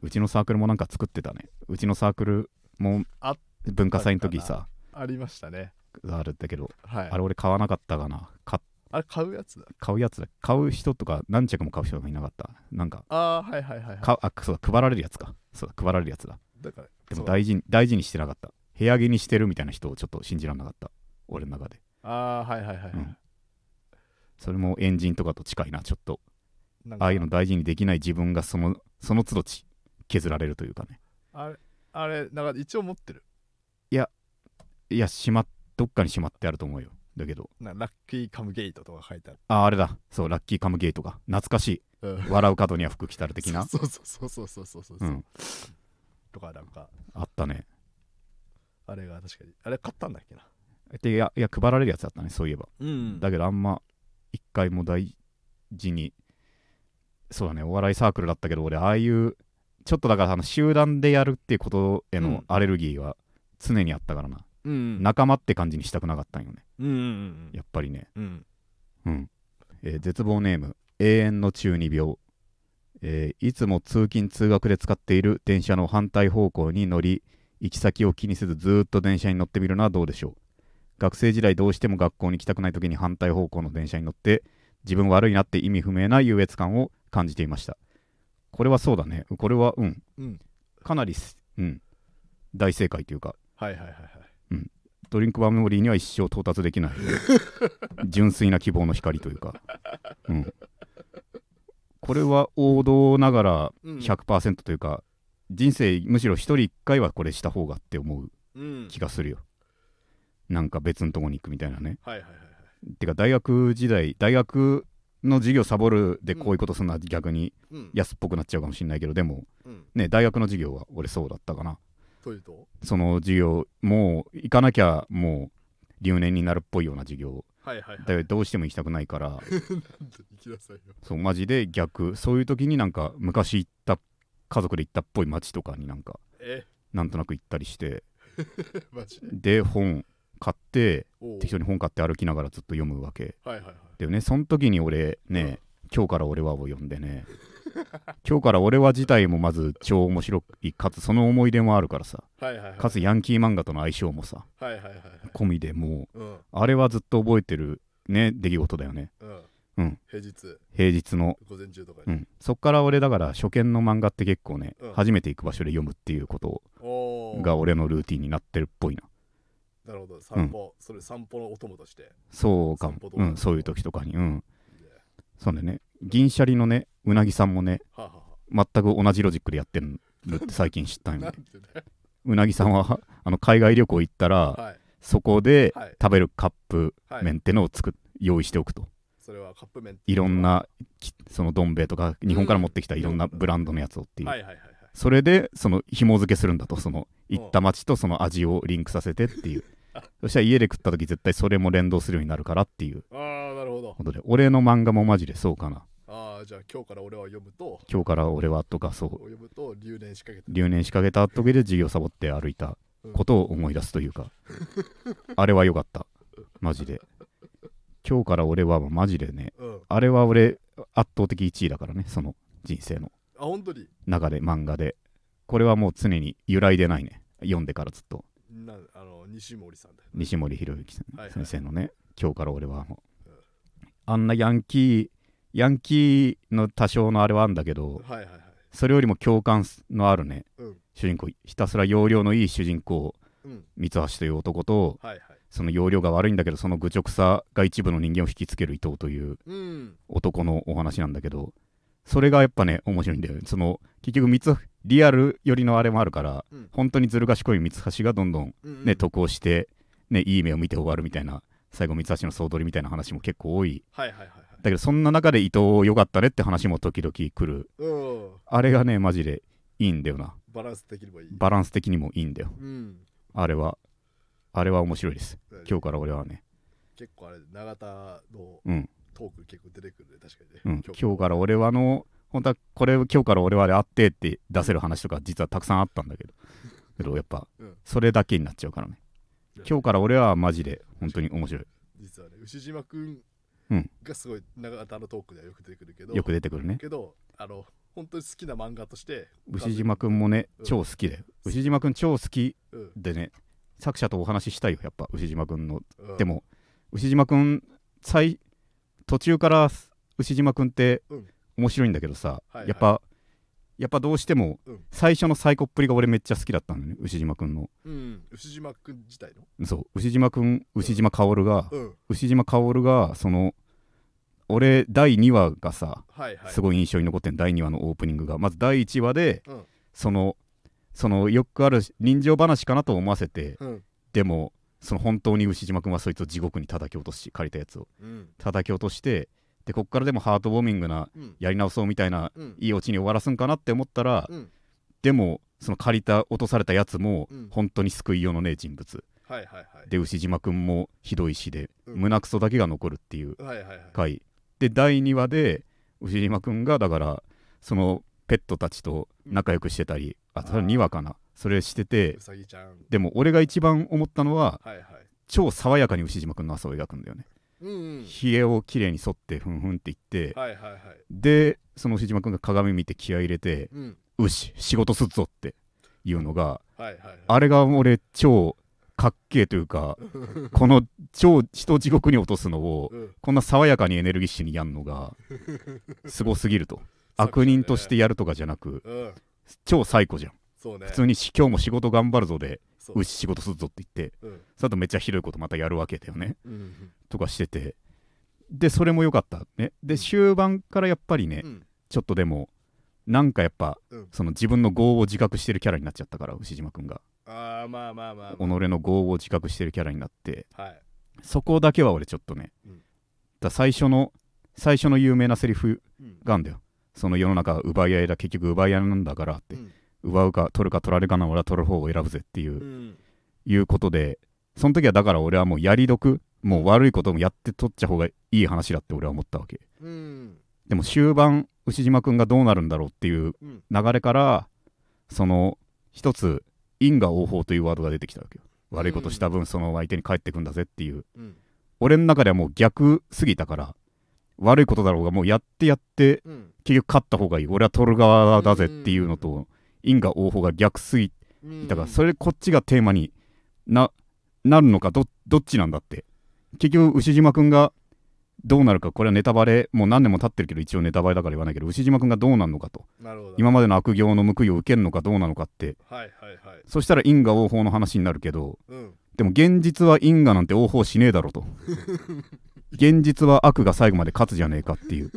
うちのサークルもなんか作ってたね。うちのサークルもあ文化祭の時さありましたね。あるんだけどはい。あれ俺買わなかったかな。買あれ買うやつだ。買うやつだ。買う人とか何着も買う人がいなかった。なんかああはいはいはいはい。かあそうだ配られるやつか。そうだ配られるやつだ。だからでも大事に大事にしてなかった。部屋着にしてるみたいな人をちょっと信じられなかった。俺の中で。ああはいはいはいはい、うん。それもエンジンとかと近いなちょっと。ああいうの大事にできない自分がそのその都度ち削られるというかね。あれあれなんか一応持ってる？いやしまっどっかにしまってあると思うよ。だけど。なラッキーカムゲートとか書いてある、ああれだ。そうラッキーカムゲートが。懐かしい。うん、笑う角には服着たる的な。そうそうそうそうそうそうそう、うんとかなんかあったねあれが確かにあれ買ったんだっけなでいやいや配られるやつだったねそういえばうんだけどあんま一回も大事にそうだねお笑いサークルだったけど俺ああいうちょっとだからあの集団でやるっていうことへのうん。アレルギーは常にあったからな、うん。仲間って感じにしたくなかったんよね。うんうんやっぱりね。うん。うん、えー絶望ネーム。永遠の中二病、えーいつも通勤通学で使っている電車の反対方向に乗り行き先を気にせずずーっと電車に乗ってみるのはどうでしょう。学生時代どうしても学校に行きたくない時に反対方向の電車に乗って自分悪いなって意味不明な優越感を感じていましたこれはそうだね。これはうん。うん。かなりす、うん、大正解というか。はいはいはいはい。ドリンクバーメモリーには一生到達できない。純粋な希望の光というか、うん、これは王道ながらうん。100%というか、人生むしろ一人一回はこれした方がって思ううん。気がするよ。なんか別のとこに行くみたいなね。はいはいはいはい。てか大学時代大学の授業サボるでこういうことするのは逆にうん。安っぽくなっちゃうかもしれないけどでもうん。ね大学の授業は俺そうだったかな。というと？その授業もう行かなきゃもう留年になるっぽいような授業。はいはいはい。どうしても行きたくないから。なんで行きなさいよ。そうマジで逆。そういう時になんか昔行った家族で行ったっぽい街とかになんかえ？なんとなく行ったりして。で本買って適当に本買って歩きながらずっと読むわけ。はいはいはい。でねその時に俺ね、今日から俺はを読んでね。今日から俺は自体もまず超面白いかつその思い出もあるからさ。はいはいはい。かつヤンキー漫画との相性もさ。はいはいはいはい。込みでもううん。あれはずっと覚えてるね出来事だよね。うん。うん。平日。平日の。午前中とかに。うん、そっから俺だから初見の漫画って結構ね、うん。初めて行く場所で読むっていうことが俺のルーティンになってるっぽいななるほど。散歩それ散歩のお供として。そうかも。うん、そういう時とかに。うん。そうだね。銀シャリのねうなぎさんもね全く同じロジックでやってるって最近知ったんよ。ねうなぎさんはあの海外旅行行ったらはい。そこではい。食べるカップはい麺ってのを作っ用意しておくと。それはカップ麺いろんなきそのどん兵衛とか日本から持ってきたいろんなブランドのやつをっていう、はいはいはいはいそれでその紐付けするんだと。その行った街とその味をリンクさせてっていう。そしたら家で食った時絶対それも連動するようになるからっていう。ああなるほど。ことで俺の漫画もマジでそうかな。ああじゃあ今日から俺は読むと。今日から俺はとかそう。読むと留年しかけて留年しかけた時で授業サボって歩いたことを思い出すというか。あれは良かった。マジで。今日から俺はマジでねうん。あれは俺圧倒的1位だからねその人生のあ本当に？中で漫画で。これはもう常に揺らいでないね。読んでからずっと。なあの西森さんだよ西森博之はいはい。先生のね、今日から俺はもう。あんなヤンキーヤンキーの多少のあれはあるんだけどはいはいはい。それよりも共感のあるね。うん。主人公。ひたすら容量のいい主人公うん。三橋という男とはいはい。その容量が悪いんだけどその愚直さが一部の人間を引きつける伊藤といううん。男のお話なんだけどそれがやっぱね面白いんだよその結局三橋リアル寄りのあれもあるから、うん。本当にずる賢い三橋がどんどんうんね、得をして、ね、いい目を見て終わるみたいな最後三橋の総取りみたいな話も結構多い。はいはいはいはい。だけどそんな中で伊藤良かったねって話も時々来る。うん。あれがねマジでいいんだよな。バランス的にもいい。バランス的にもいいんだよ。うん。あれはあれは面白いです。今日から俺はね。結構あれ永田のうん出てくるね。確かにね、うん、今日から。俺はの本当はこれ今日から俺はであってって出せる話とか実はたくさんあったんだけど。けどやっぱうん。それだけになっちゃうからね。今日から俺はマジで本当に面白い。実はね牛島くんうんがすごい永田のトークではよく出てくるけど。よく出てくるね。けどあの本当に好きな漫画として。牛島くんもねうん。超好きで。牛島くん超好きうん。でね作者とお話ししたいよやっぱ。牛島くんのうん。でも牛島くん最途中から牛島くんってうん。面白いんだけどさ、はいはい。やっぱやっぱどうしてもうん。最初のサイコっぷりが俺めっちゃ好きだったんだよね牛島くんの。うん。牛島くん自体の？そう。牛島くん。牛島薫が、うん。牛島薫がその俺第2話がさはいはい。すごい印象に残ってん第2話のオープニングが。まず第1話で、うん。そのそのよくある人情話かなと思わせてうん。でもその本当に牛島君はそいつを地獄に叩き落とし借りたやつをうん。叩き落としてでこっからでもハートウォーミングなうん。やり直そうみたいなうん。いいオチに終わらすんかなって思ったら、うん。でもその借りた落とされたやつもうん。本当に救いようのねえ人物。はいはいはい。で牛島君もひどい死でうん。胸クソだけが残るっていうはいはいはい。回。で第2話で牛島君がだからそのペットたちと仲良くしてたり、あそれ2話かなそれしててでも俺が一番思ったのははいはい。超爽やかに牛島君の朝を描くんだよね。うんうん。ひげをきれいに剃ってふんふんって言ってはいはいはい。でその牛島君が鏡見て気合い入れてうん「うし仕事すっぞ」っていうのがはいはいはい。あれが俺超かっけえというか この超人を地獄に落とすのをうん。こんな爽やかにエネルギッシュにやんのが すごすぎると。悪人としてやるとかじゃなくうん。超最高じゃんそうね。普通にし今日も仕事頑張るぞでそう。牛仕事するぞって言ってうん。その後めっちゃひどいことまたやるわけだよね。うんとかしてて。でそれも良かったね。で終盤からやっぱりねうん。ちょっとでもなんかやっぱ、うん。その自分の業を自覚してるキャラになっちゃったから牛島くんが。ああまあまあまあ。己の業を自覚してるキャラになって。はい。そこだけは俺ちょっとね、うん。だ最初の最初の有名なセリフうん。があんだよ。その世の中は奪い合いだ結局奪い合いなんだからって、うん奪うか取るか取られるかな俺は取る方を選ぶぜっていう、うん。いうことでその時はだから俺はもうやり得もう悪いこともやって取っちゃ方がいい話だって俺は思ったわけ。うん。でも終盤牛島くんがどうなるんだろうっていううん。流れからその一つ因果応報というワードが出てきたわけよ。悪いことした分その相手に返ってくんだぜっていう。うん。俺の中ではもう逆すぎたから悪いことだろうがもうやってやってうん。結局勝った方がいい。俺は取る側だぜっていうのと因果応報が逆すぎうんだからそれこっちがテーマにななるのかどどっちなんだって。結局牛島くんがどうなるかこれはネタバレもう何年も経ってるけど一応ネタバレだから言わないけど牛島くんがどうなるのかと。今までの悪行の報いを受けるのかどうなのかって。はいはいはい。そしたら因果応報の話になるけどうん。でも現実は因果なんて応報しねえだろと。現実は悪が最後まで勝つじゃねえかっていう。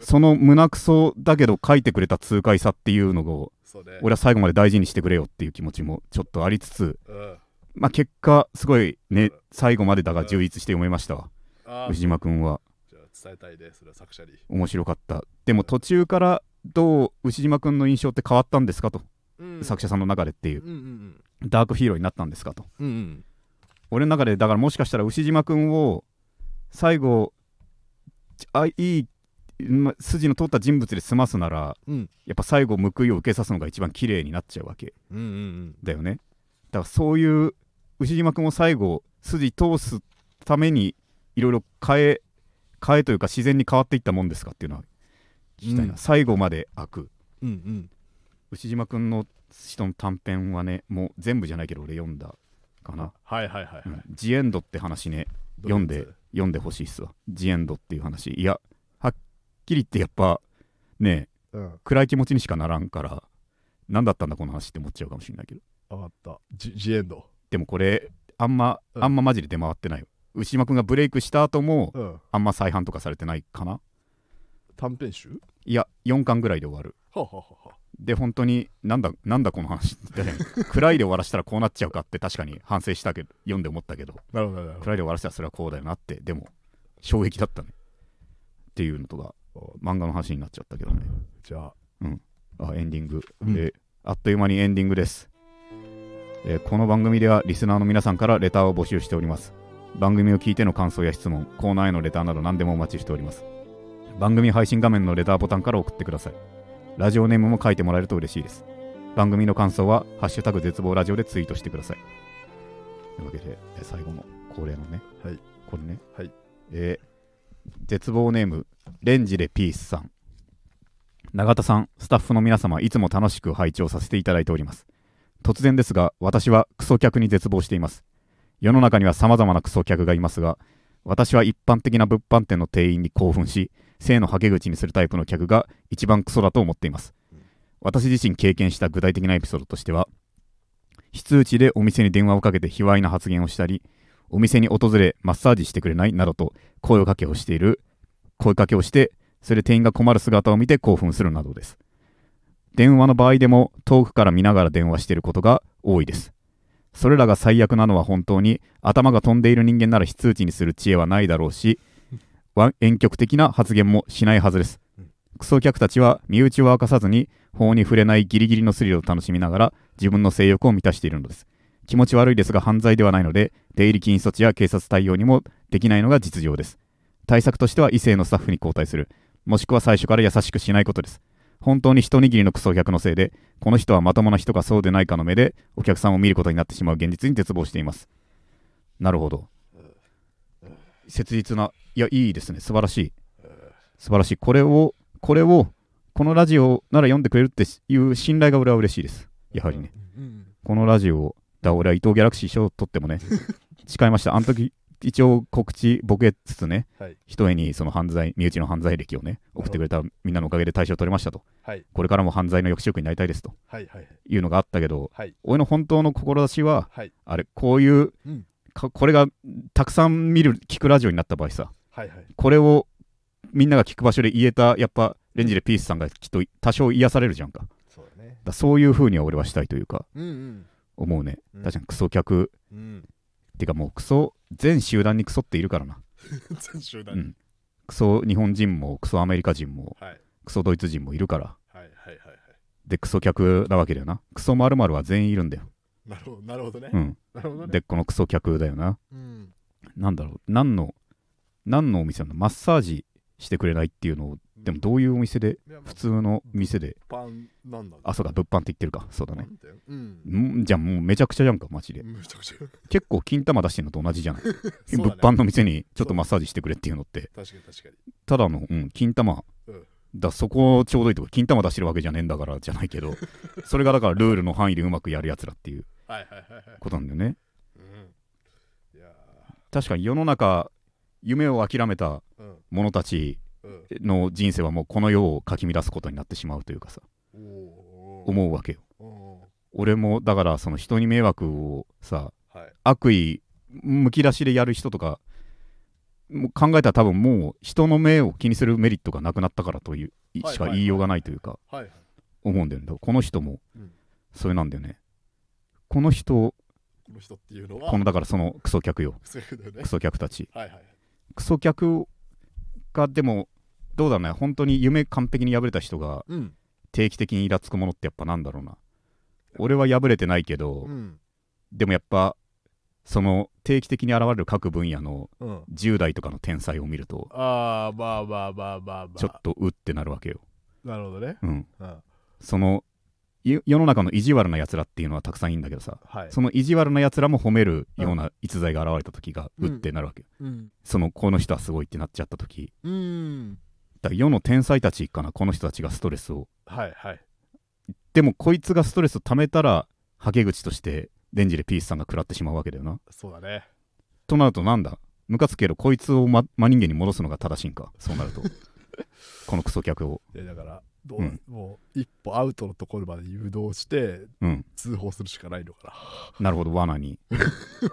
その胸くそだけど書いてくれた痛快さっていうのをね。俺は最後まで大事にしてくれよっていう気持ちもちょっとありつつうん。まあ結果すごいね最後までだが充実して読めましたわあー牛島くんは。じゃあ伝えたいねそれは作者に。面白かった。でも途中からどう牛島くんの印象って変わったんですかと。うん。作者さんの中でっていう。うんうんダークヒーローになったんですかと。うんうん。俺の中でだからもしかしたら牛島くんを最後あいいま筋の通った人物で済ますならうん。やっぱ最後報いを受けさすのが一番綺麗になっちゃうわけ。うんうんだよね。だからそういう牛島くんを最後筋通すためにいろいろ変え変えというか自然に変わっていったもんですかっていうのは聞きたいな、うん。最後まで開く。うんうん。牛島くんの人の短編はねもう全部じゃないけど俺読んだかな。はいはいはいはい。うん。ジエンドって話ね。読んで読んでほしいっすわ。ジエンドっていう話。いやきり言ってやっぱねうん。暗い気持ちにしかならんから何だったんだこの話って思っちゃうかもしれないけど。分かった。ジジエンドでもこれあんま、うん。あんまマジで出回ってないよ。牛島くんがブレイクした後もうん。あんま再販とかされてないかな。短編集？いや4巻ぐらいで終わる。はははは。で本当になんだなんだこの話ってね。暗いで終わらせたらこうなっちゃうかって確かに反省したけど読んで思ったけど。なるほどなるほど。暗いで終わらせたらそれはこうだよなってでも衝撃だったね。っていうのとか漫画の話になっちゃったけどね。じゃあ。あエンディング、うん。であっという間にエンディングです、えーこの番組ではリスナーの皆さんからレターを募集しております。番組を聞いての感想や質問コーナーへのレターなど何でもお待ちしております。番組配信画面のレターボタンから送ってください。ラジオネームも書いてもらえると嬉しいです。番組の感想は「ハッシュタグ絶望ラジオ」でツイートしてください。というわけでえー最後の恒例のね、はい。これね、はい。えー絶望ネームレンジでピースさん永田さん、スタッフの皆様、いつも楽しく拝聴させていただいております。突然ですが、私はクソ客に絶望しています。世の中には様々なクソ客がいますが、私は一般的な物販店の店員に興奮し、性のはけ口にするタイプの客が一番クソだと思っています。私自身経験した具体的なエピソードとしては、非通知でお店に電話をかけて卑猥な発言をしたり、お店に訪れマッサージしてくれない？などと声をかけをしている、声かけをしてそれで店員が困る姿を見て興奮するなどです。電話の場合でも遠くから見ながら電話していることが多いです。それらが最悪なのは本当に頭が飛んでいる人間なら非通知にする知恵はないだろうし、婉曲的な発言もしないはずです。クソ客たちは身内を明かさずに法に触れないギリギリのスリルを楽しみながら自分の性欲を満たしているのです。気持ち悪いですが犯罪ではないので出入り禁止措置や警察対応にもできないのが実情です。対策としては異性のスタッフに交代する。もしくは最初から優しくしないことです。本当に一握りのクソ客のせいで、この人はまともな人かそうでないかの目で、お客さんを見ることになってしまう現実に絶望しています。なるほど。切実な、いや、いいですね。素晴らしい。素晴らしい。これを、これを、このラジオなら読んでくれるっていう信頼が俺は嬉しいです。やはりね。うんこのラジオを、だ俺は伊藤ギャラクシー賞を取ってもね、誓いました。あの時、一応告知ボケつつねはい。一重にその犯罪身内の犯罪歴をね送ってくれたみんなのおかげで対象取れましたと。はい。これからも犯罪の抑止力になりたいですと。はいはいい。うのがあったけどはい。俺の本当の志ははい。あれこういう、うん。かこれがたくさん見る聞くラジオになった場合さはいはい。これをみんなが聞く場所で言えたやっぱレンジでピースさんがきっと多少癒されるじゃんか。そうだね。らそういう風には俺はしたいというか。うんうん思うね、うん。確かにクソ客。うん。ってかもうクソ全集団にクソっているからな、全集団うん、クソ日本人もクソアメリカ人もはい。クソドイツ人もいるから。はいはいはいはい。でクソ客なわけだよな。クソまるは全員いるんだよ、なるほどなるほどね。うん、なるほどね。でこのクソ客だよな。うん。なんだろう。何の何のお店なの？マッサージしてくれないっていうのをでもどういうお店で？普通の店で？パンなんだあそうか物販って言ってるか。そうだね。う？ん。んじゃあもうめちゃくちゃじゃんかマジで。めちゃくちゃ。結構金玉出してるのと同じじゃない、そ う 物販の店にちょっとマッサージしてくれっていうのって。確かに確かに。ただの、うん、金玉、うん。だそこちょうどいいとこ。金玉出してるわけじゃねえんだからじゃないけど。それがだからルールの範囲でうまくやるやつらっていうことなんだよね。確かに世の中夢を諦めた者たちうんの人生はもうこの世をかき乱すことになってしまうというかさ。思うわけよ。お俺もだからその人に迷惑をさはい。悪意むき出しでやる人とかもう考えたら多分もう人の目を気にするメリットがなくなったからというしか言いようがないというか思うんだよね。この人もうん。それなんだよね。この人この人っていうのはこのだからそのクソ客よ。クソ客たち。はいはい。クソ客がでもどうだろうね。本当に夢完璧に破れた人がうん。定期的にイラつくものってやっぱなんだろうな。俺は破れてないけど、うん。でもやっぱその定期的に現れる各分野のうん。10代とかの天才を見るとああまあまあまあまあまあ。ちょっとうってなるわけよ、なるほどね。うん、うん。そのい世の中の意地悪なやつらっていうのはたくさんいるんだけどさはい。その意地悪なやつらも褒めるような逸材が現れた時がうってなるわけよ、うん。そのこの人はすごいってなっちゃった時。うん世の天才たちかなこの人たちがストレスを。はいはい。でもこいつがストレスを溜めたらはけ口としてデンジでピースさんが食らってしまうわけだよな。そうだね。となるとなんだ？ムカつくけどこいつを、ま、真人間に戻すのが正しいんか？そうなると。このクソ客を。いやだからどう、うん。もう一歩アウトのところまで誘導してうん。通報するしかないのかな。るほど罠に。な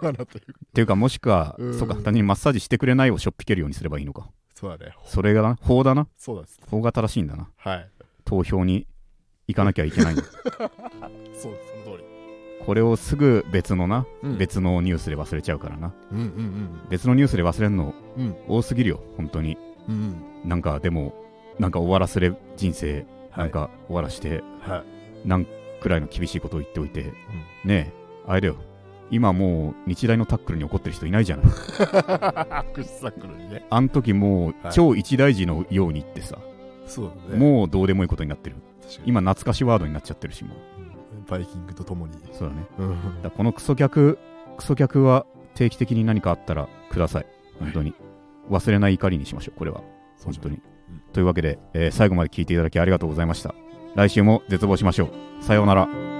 罠というっていうかもしくは、うん。そうか単純にマッサージしてくれないをしょっぴけるようにすればいいのかそうだね。それがな？法だな？そうです法が正しいんだな。はい。投票に行かなきゃいけないんだ そうその通り。これをすぐ別のな、うん。別のニュースで忘れちゃうからな。うんうん別のニュースで忘れるのうん。うん多すぎるよ本当に。うんなんかでもなんか終わらせれ人生はい。なんか終わらして、はい。なんくらいの厳しいことを言っておいて、ねえあれだよ今もう日大のタックルに怒ってる人いないじゃない。ね。あん時もうはい。超一大事のようにってさ、そうだね。もうどうでもいいことになってる。今懐かしワードになっちゃってるしもう。うん。バイキングとともに。そうだね。うん。だこのクソ客クソ客は定期的に何かあったらください。本当に、忘れない怒りにしましょうこれは。本当に、うん。というわけで、えー最後まで聞いていただきありがとうございました。来週も絶望しましょう。さようなら